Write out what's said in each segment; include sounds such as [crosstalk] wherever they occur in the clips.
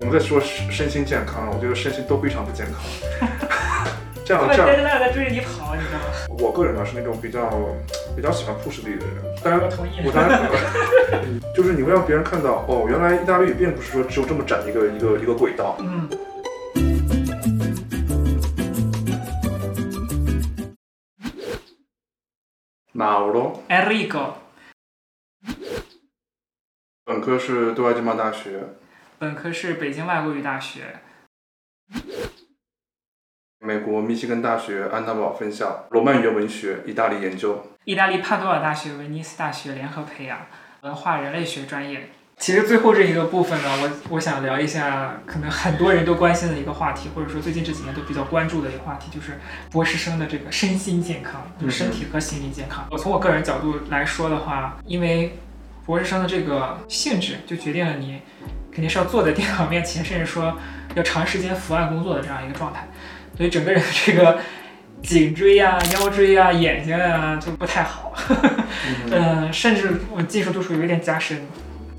我们在说身身心健康，我觉得身心都非常不健康。[laughs] 这样这样，在追着你跑，你知道吗？我个人呢是那种比较比较喜欢 push 自己的人，当然我同意。我当然 [laughs] 就是你会让别人看到，哦，原来意大利语并不是说只有这么窄一个一个一个轨道。嗯。Mauro。Enrico。本科是对外经贸大学。本科是北京外国语大学。美国密西根大学安娜堡分校罗曼语言文学意大利研究。意大利帕多尔大学威尼斯大学联合培养文化人类学专业。其实最后这一个部分呢，我我想聊一下可能很多人都关心的一个话题，或者说最近这几年都比较关注的一个话题，就是博士生的这个身心健康，就身体和心理健康。我从我个人角度来说的话，因为博士生的这个性质就决定了你肯定是要坐在电脑面前，甚至说要长时间伏案工作的这样一个状态，所以整个人的这个颈椎啊、腰椎啊、眼睛啊就不太好，嗯，[laughs] 甚至我近视度数有一点加深。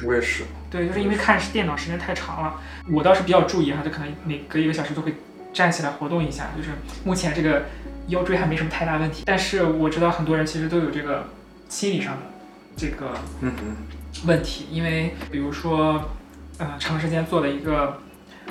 我也是。对，就是因为看电脑时间太长了，我倒是比较注意哈，就可能每隔一个小时都会站起来活动一下，就是目前这个腰椎还没什么太大问题，但是我知道很多人其实都有这个心理上的。这个问题，因为比如说，呃，长时间做了一个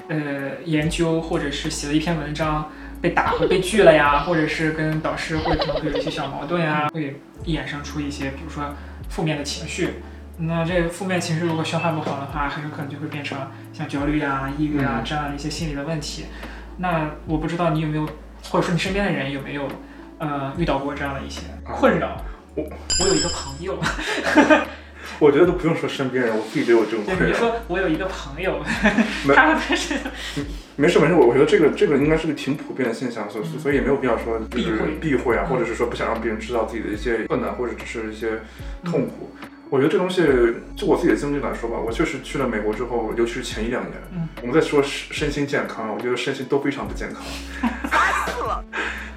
呃研究，或者是写了一篇文章被打或被拒了呀，或者是跟导师会可能会有一些小矛盾呀，会衍生出一些比如说负面的情绪。那这个负面情绪如果消化不好的话，很有可能就会变成像焦虑呀、抑郁啊这样的一些心理的问题。那我不知道你有没有，或者说你身边的人有没有呃遇到过这样的一些困扰？我我有一个朋友，[laughs] 我觉得都不用说身边人，我自己都有这种困扰。你说我有一个朋友，[laughs] 他不是，没事没事，我我觉得这个这个应该是个挺普遍的现象，所所以也没有必要说就是避讳啊，或者是说不想让别人知道自己的一些困难或者只是一些痛苦。我觉得这东西就我自己的经历来说吧，我确实去了美国之后，尤其是前一两年，我们在说身心健康，我觉得身心都非常不健康。[laughs]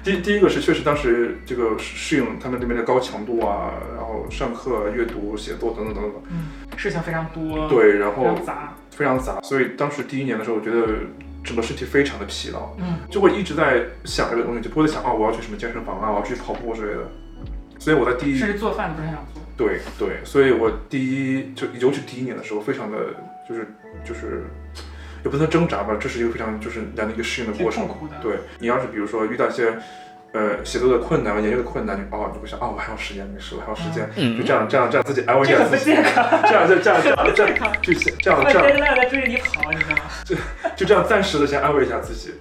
第第一个是确实当时这个适应他们那边的高强度啊，然后上课、阅读、写作等等等等，嗯，事情非常多，对，然后杂，非常杂，所以当时第一年的时候，我觉得整个身体非常的疲劳，嗯，就会一直在想这个东西，就不会在想啊，我要去什么健身房啊，我要去跑步之类的，所以我在第一，甚至做饭都不太想做，对对，所以我第一就尤其第一年的时候，非常的就是就是。也不能挣扎吧，这是一个非常就是难的一个适应的过程。对你要是比如说遇到一些呃写作的困难、研究的困难，你哦你会想哦我还有时间没事，我还有时间，就这样这样这样自己安慰一下自己。这样这样这样这样这样这样就这样这样。在在追着你跑，你知道吗？就 [laughs] 就这样暂时的先安慰一下自己。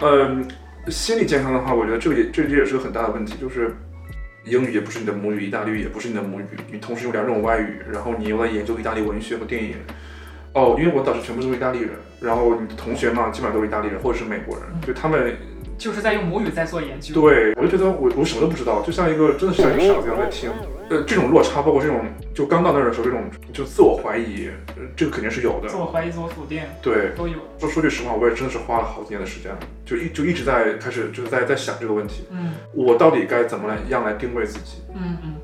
嗯，心理健康的话，我觉得这个也这也是个很大的问题，就是英语也不是你的母语，意大利语也不是你的母语，你同时用两种外语，然后你又在研究意大利文学和电影。哦，因为我导师全部都是意大利人，然后你的同学嘛，基本上都是意大利人或者是美国人，就他们就是在用母语在做研究。对，我就觉得我我什么都不知道，就像一个真的是像一个傻子一样在听。呃，这种落差，包括这种就刚到那儿的时候，这种就自我怀疑，这个肯定是有的。自我怀疑、自我否定，对，都有。说说句实话，我也真的是花了好几年的时间，就一就一直在开始就是在在想这个问题。嗯，我到底该怎么来样来定位自己？嗯嗯。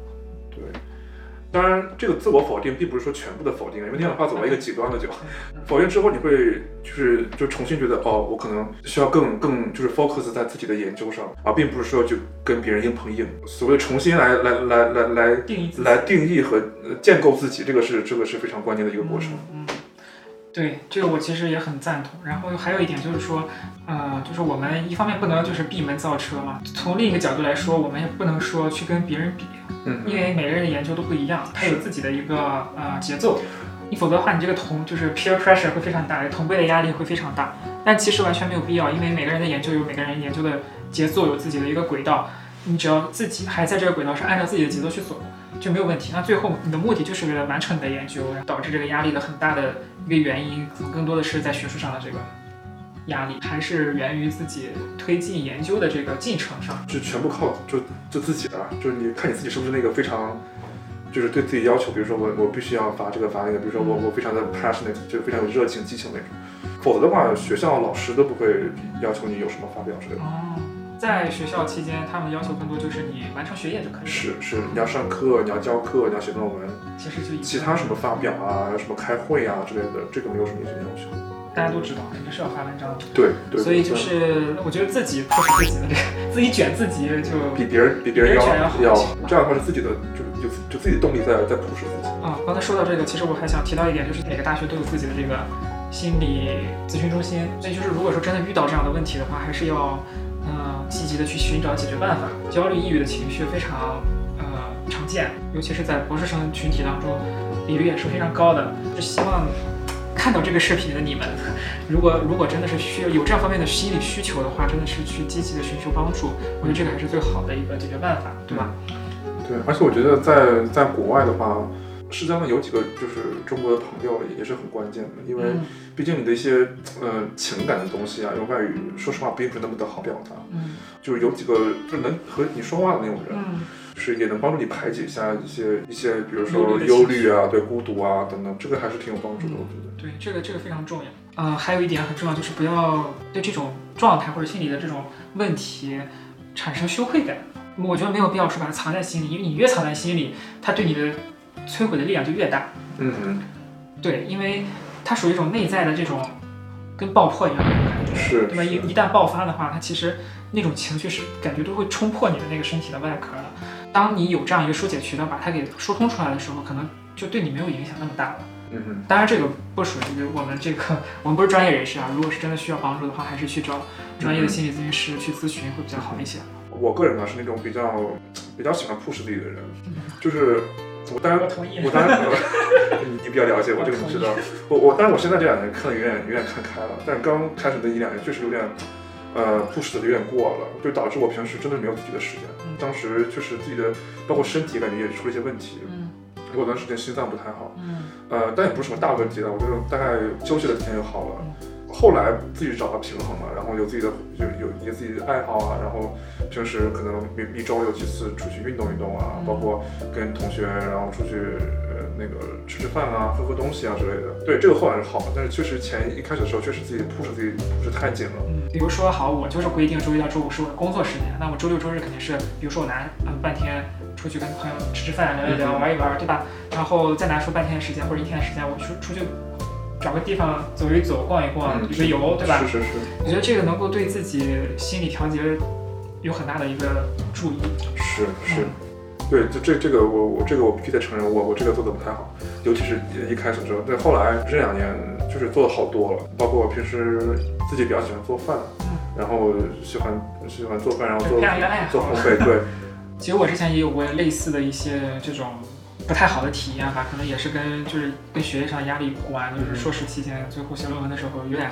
当然，这个自我否定并不是说全部的否定，因为那样的话走到一个极端了就。否定之后，你会就是就重新觉得哦，我可能需要更更就是 focus 在自己的研究上，而并不是说就跟别人硬碰硬。所谓重新来来来来来定义来定义和建构自己，这个是这个是非常关键的一个过程。嗯，对，这个我其实也很赞同。然后还有一点就是说，呃，就是我们一方面不能就是闭门造车嘛，从另一个角度来说，我们也不能说去跟别人比。嗯，因为每个人的研究都不一样，他有自己的一个呃节奏，你否则的话，你这个同就是 peer pressure 会非常大，同辈的压力会非常大。但其实完全没有必要，因为每个人的研究有每个人研究的节奏，有自己的一个轨道，你只要自己还在这个轨道上，按照自己的节奏去走，就没有问题。那最后你的目的就是为了完成你的研究，导致这个压力的很大的一个原因，可能更多的是在学术上的这个。压力还是源于自己推进研究的这个进程上，就全部靠就就自己的，就是你看你自己是不是那个非常，就是对自己要求，比如说我我必须要发这个发那个，比如说我我非常的 passionate，就非常有热情激情那种，否则的话学校老师都不会要求你有什么发表之类的。哦，在学校期间，他们的要求更多就是你完成学业就可以了。是是，你要上课，你要教课，你要写论文。其实就其他什么发表啊，什么开会啊之类的，这个没有什么硬性要求。大家都知道，肯定是要发文章的。对对。所以就是我觉得自己 push 自己的这个，[laughs] 自己卷自己就比别人比别人要要这样的话是自己的就就就自己动力在在 push 自己。啊，刚才说到这个，其实我还想提到一点，就是每个大学都有自己的这个心理咨询中心。所以就是如果说真的遇到这样的问题的话，还是要嗯积极的去寻找解决办法。焦虑、抑郁的情绪非常呃常见，尤其是在博士生群体当中，比率也是非常高的。就希望。看到这个视频的你们，如果如果真的是需要有这样方面的心理需求的话，真的是去积极的寻求帮助，我觉得这个还是最好的一个解决办法，对吧？对，而且我觉得在在国外的话，实际上有几个就是中国的朋友也是很关键的，因为毕竟你的一些呃情感的东西啊，用外语说实话并不是那么的好表达，嗯，就是有几个就是能和你说话的那种人。是也能帮助你排解一下一些一些，比如说忧虑啊，对孤独啊等等，这个还是挺有帮助的，我觉得。对，这个这个非常重要。呃，还有一点很重要，就是不要对这种状态或者心理的这种问题产生羞愧感。我觉得没有必要说把它藏在心里，因为你越藏在心里，它对你的摧毁的力量就越大。嗯哼。对，因为它属于一种内在的这种跟爆破一样的感觉，是，对吧？一一旦爆发的话，它其实那种情绪是感觉都会冲破你的那个身体的外壳的。当你有这样一个疏解渠道，把它给疏通出来的时候，可能就对你没有影响那么大了。嗯哼。当然，这个不属于我们这个，我们不是专业人士啊。如果是真的需要帮助的话，还是去找专业的心理咨询师去咨询会比较好一些。我个人呢是那种比较比较喜欢 push 自己的人，就是我当然我当然 [laughs] 你你比较了解我这个你知道。我我当然我现在这两年看的有点有点看开了，但刚开始的一两年确实有点。呃，push 的有点过了，就导致我平时真的没有自己的时间。当时就是自己的，包括身体感觉也出了一些问题。嗯，有段时间心脏不太好。嗯，呃，但也不是什么大问题了，我就大概休息了几天就好了。后来自己找到平衡了，然后有自己的有有一些自己的爱好啊，然后平时可能每一周有几次出去运动运动啊，包括跟同学然后出去呃那个吃吃饭啊，喝喝东西啊之类的。对，这个后来是好，但是确实前一开始的时候确实自己 push 自己 push 太紧了。嗯，比如说好，我就是规定周一到周五是我的工作时间，那我周六周日肯定是，比如说我拿嗯半天出去跟朋友吃吃饭聊一聊玩一玩，对吧？然后再拿出半天的时间或者一天的时间，我去出去。找个地方走一走、逛一逛、旅个游，对吧？是是是。我觉得这个能够对自己心理调节有很大的一个注意。是是，对，就这这个我我这个我必须得承认，我我这个做的不太好，尤其是一开始的时候。但后来这两年就是做的好多了，包括我平时自己比较喜欢做饭，然后喜欢喜欢做饭，然后做做烘焙。对。其实我之前也有过类似的一些这种。不太好的体验吧，可能也是跟就是跟学业上压力有关。就是硕士期间最后写论文的时候有点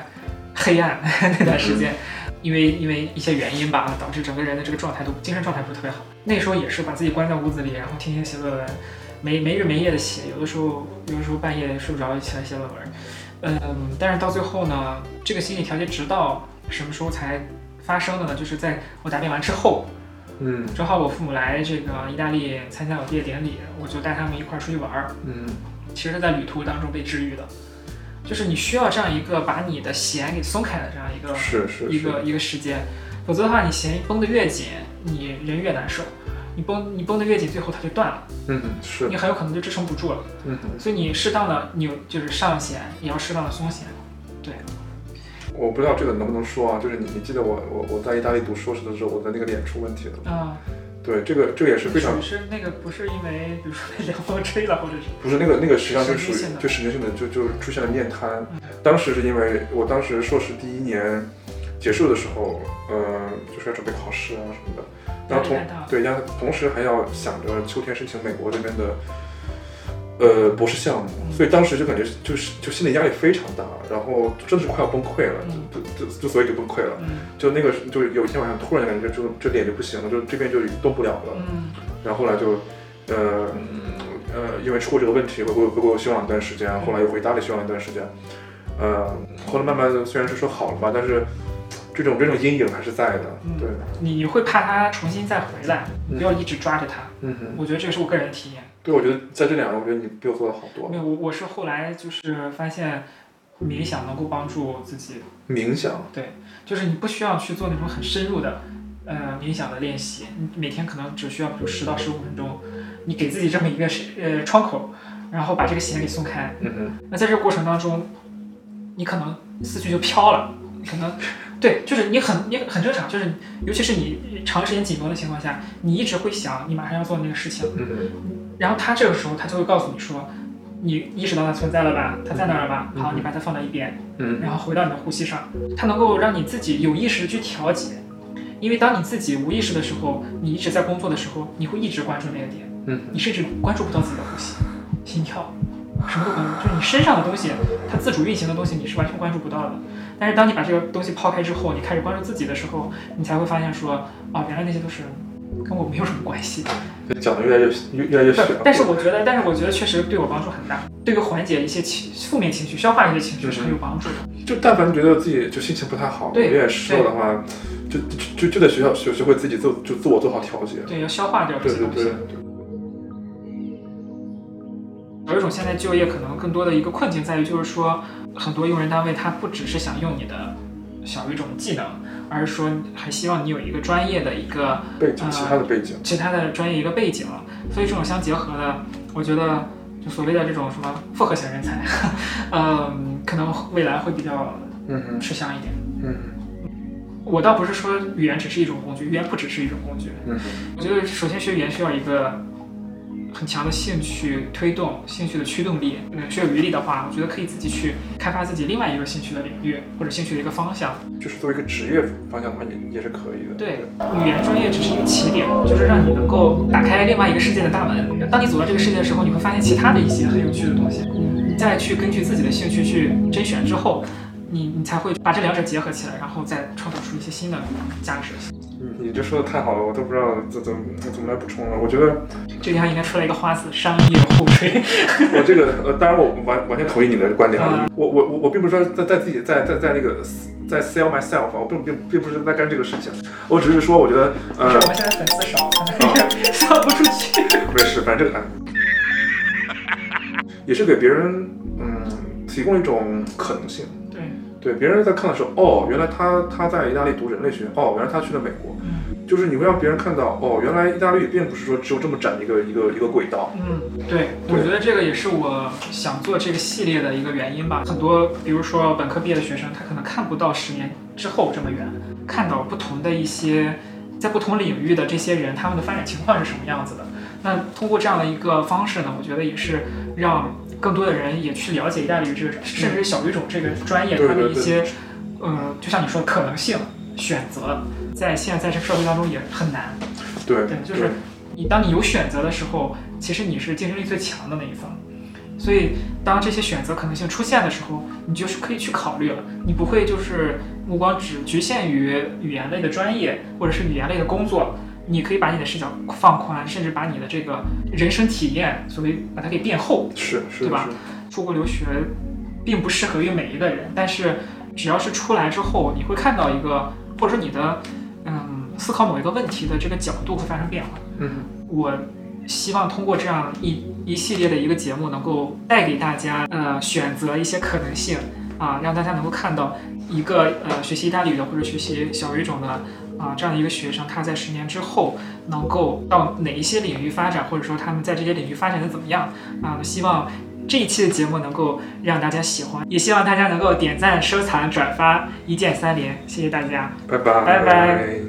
黑暗 [laughs] 那段时间，因为因为一些原因吧，导致整个人的这个状态都精神状态不是特别好。那时候也是把自己关在屋子里，然后天天写论文，没没日没夜的写，有的时候有的时候半夜睡不着起来写论文。嗯，但是到最后呢，这个心理调节直到什么时候才发生的呢？就是在我答辩完之后。嗯，正好我父母来这个意大利参加我毕业典礼，我就带他们一块儿出去玩儿。嗯，其实，在旅途当中被治愈的，就是你需要这样一个把你的弦给松开的这样一个是是一个一个时间，否则的话，你弦绷得越紧，你人越难受。你绷你绷得越紧，最后它就断了。嗯是。你很有可能就支撑不住了。嗯所以你适当的你就是上弦，也要适当的松弦。对。我不知道这个能不能说啊？就是你，你记得我，我我在意大利读硕士的时候，我的那个脸出问题了。啊，对，这个这个也是非常。是那个不是因为，比如说被凉风吹了，或者是？不是那个那个实际上就属于就神经性的，就就出现了面瘫。当时是因为我当时硕士第一年结束的时候，呃，就是要准备考试啊什么的，然后同对，然后同时还要想着秋天申请美国这边的。呃，博士项目，所以当时就感觉就是就心理压力非常大，然后真的是快要崩溃了，就就就所以就崩溃了，就那个就有一天晚上突然感觉就这脸就不行了，就这边就动不了了，然后后来就呃呃因为出过这个问题回国回国休养一段时间，后来又回大理休养一段时间，呃后来慢慢的虽然是说好了吧，但是这种这种阴影还是在的，对，你会怕他重新再回来，不要一直抓着他，嗯哼，我觉得这个是我个人的体验。对，我觉得在这两个，我觉得你比我做的好多。没有，我我是后来就是发现，冥想能够帮助自己。冥想。对，就是你不需要去做那种很深入的，呃，冥想的练习。你每天可能只需要比如十到十五分钟，你给自己这么一个呃窗口，然后把这个弦给松开。嗯嗯。那在这个过程当中，你可能思绪就飘了，可能对，就是你很你很正常，就是尤其是你长时间紧绷的情况下，你一直会想你马上要做的那个事情，嗯然后他这个时候他就会告诉你说，你意识到它存在了吧，它在那儿了吧，好，你把它放到一边，嗯然后回到你的呼吸上，它能够让你自己有意识的去调节。因为当你自己无意识的时候，你一直在工作的时候，你会一直关注那个点，嗯你甚至关注不到自己的呼吸、心跳，什么都关注，就是你身上的东西，它自主运行的东西，你是完全关注不到的。但是当你把这个东西抛开之后，你开始关注自己的时候，你才会发现说，哦，原来那些都是跟我没有什么关系。嗯，讲的越来越越越来越玄乎。但是我觉得，但是我觉得确实对我帮助很大，对于缓解一些情负面情绪、消化一些情绪是很有帮助的。就但凡觉得自己就心情不太好，有点失落的话，就就就就得学校学学会自己做就自我做好调节。对，要消化掉这些东西对。，有一种现在就业可能更多的一个困境在于，就是说很多用人单位他不只是想用你的小语种技能，而是说还希望你有一个专业的一个背景其他的背景，其他的专业一个背景，所以这种相结合的，我觉得就所谓的这种什么复合型人才，嗯，[laughs] 可能未来会比较嗯吃香一点。嗯我倒不是说语言只是一种工具，语言不只是一种工具。嗯我觉得首先学语言需要一个很强的兴趣推动、兴趣的驱动力。嗯，是有余力的话，我觉得可以自己去开发自己另外一个兴趣的领域或者兴趣的一个方向。就是作为一个职业方向的话，也也是可以的。对，语言专业只是一个起点，就是让你能够打开另外一个世界的大门。当你走到这个世界的时候，你会发现其他的一些很有趣的东西。你再去根据自己的兴趣去甄选之后，你你才会把这两者结合起来，然后再创造出一些新的价值。嗯，你这说的太好了，我都不知道怎怎么怎么来补充了。我觉得这地方应该出来一个花字，商业互吹。[laughs] 我这个呃，当然我完完全同意你的观点啊嗯。我我我我并不是说在在自己在在在那个在 sell myself，啊我并并并不是在干这个事情，我只是说我觉得呃我们现在粉丝少，可能 [laughs] 也销不出去。[laughs] 没事，反正这个也是给别人嗯提供一种可能性。对，别人在看的时候，哦，原来他他在意大利读人类学，哦，原来他去了美国，嗯就是你会让别人看到，哦，原来意大利并不是说只有这么窄的一个一个一个轨道。嗯，对，我觉得这个也是我想做这个系列的一个原因吧。很多，比如说本科毕业的学生，他可能看不到十年之后这么远，看到不同的一些在不同领域的这些人，他们的发展情况是什么样子的。那通过这样的一个方式呢，我觉得也是让更多的人也去了解意大利语这个，甚至小语种这个专业它的一些，呃，就像你说的可能性、选择，在现在在这个社会当中也很难。对对，就是你当你有选择的时候，其实你是竞争力最强的那一方。所以当这些选择可能性出现的时候，你就是可以去考虑了。你不会就是目光只局限于语言类的专业或者是语言类的工作，你可以把你的视角放宽，甚至把你的这个人生体验，所谓把它给变厚。是是对吧，出国留学并不适合于每一个人，但是只要是出来之后，你会看到一个，或者说你的嗯思考某一个问题的这个角度会发生变化。嗯我希望通过这样一一系列的一个节目，能够带给大家呃选择一些可能性啊，让大家能够看到一个呃学习意大利语的或者学习小语种的啊这样的一个学生，他在十年之后能够到哪一些领域发展，或者说他们在这些领域发展的怎么样啊？希望这一期的节目能够让大家喜欢，也希望大家能够点赞、收藏、转发，一键三连，谢谢大家。拜拜拜拜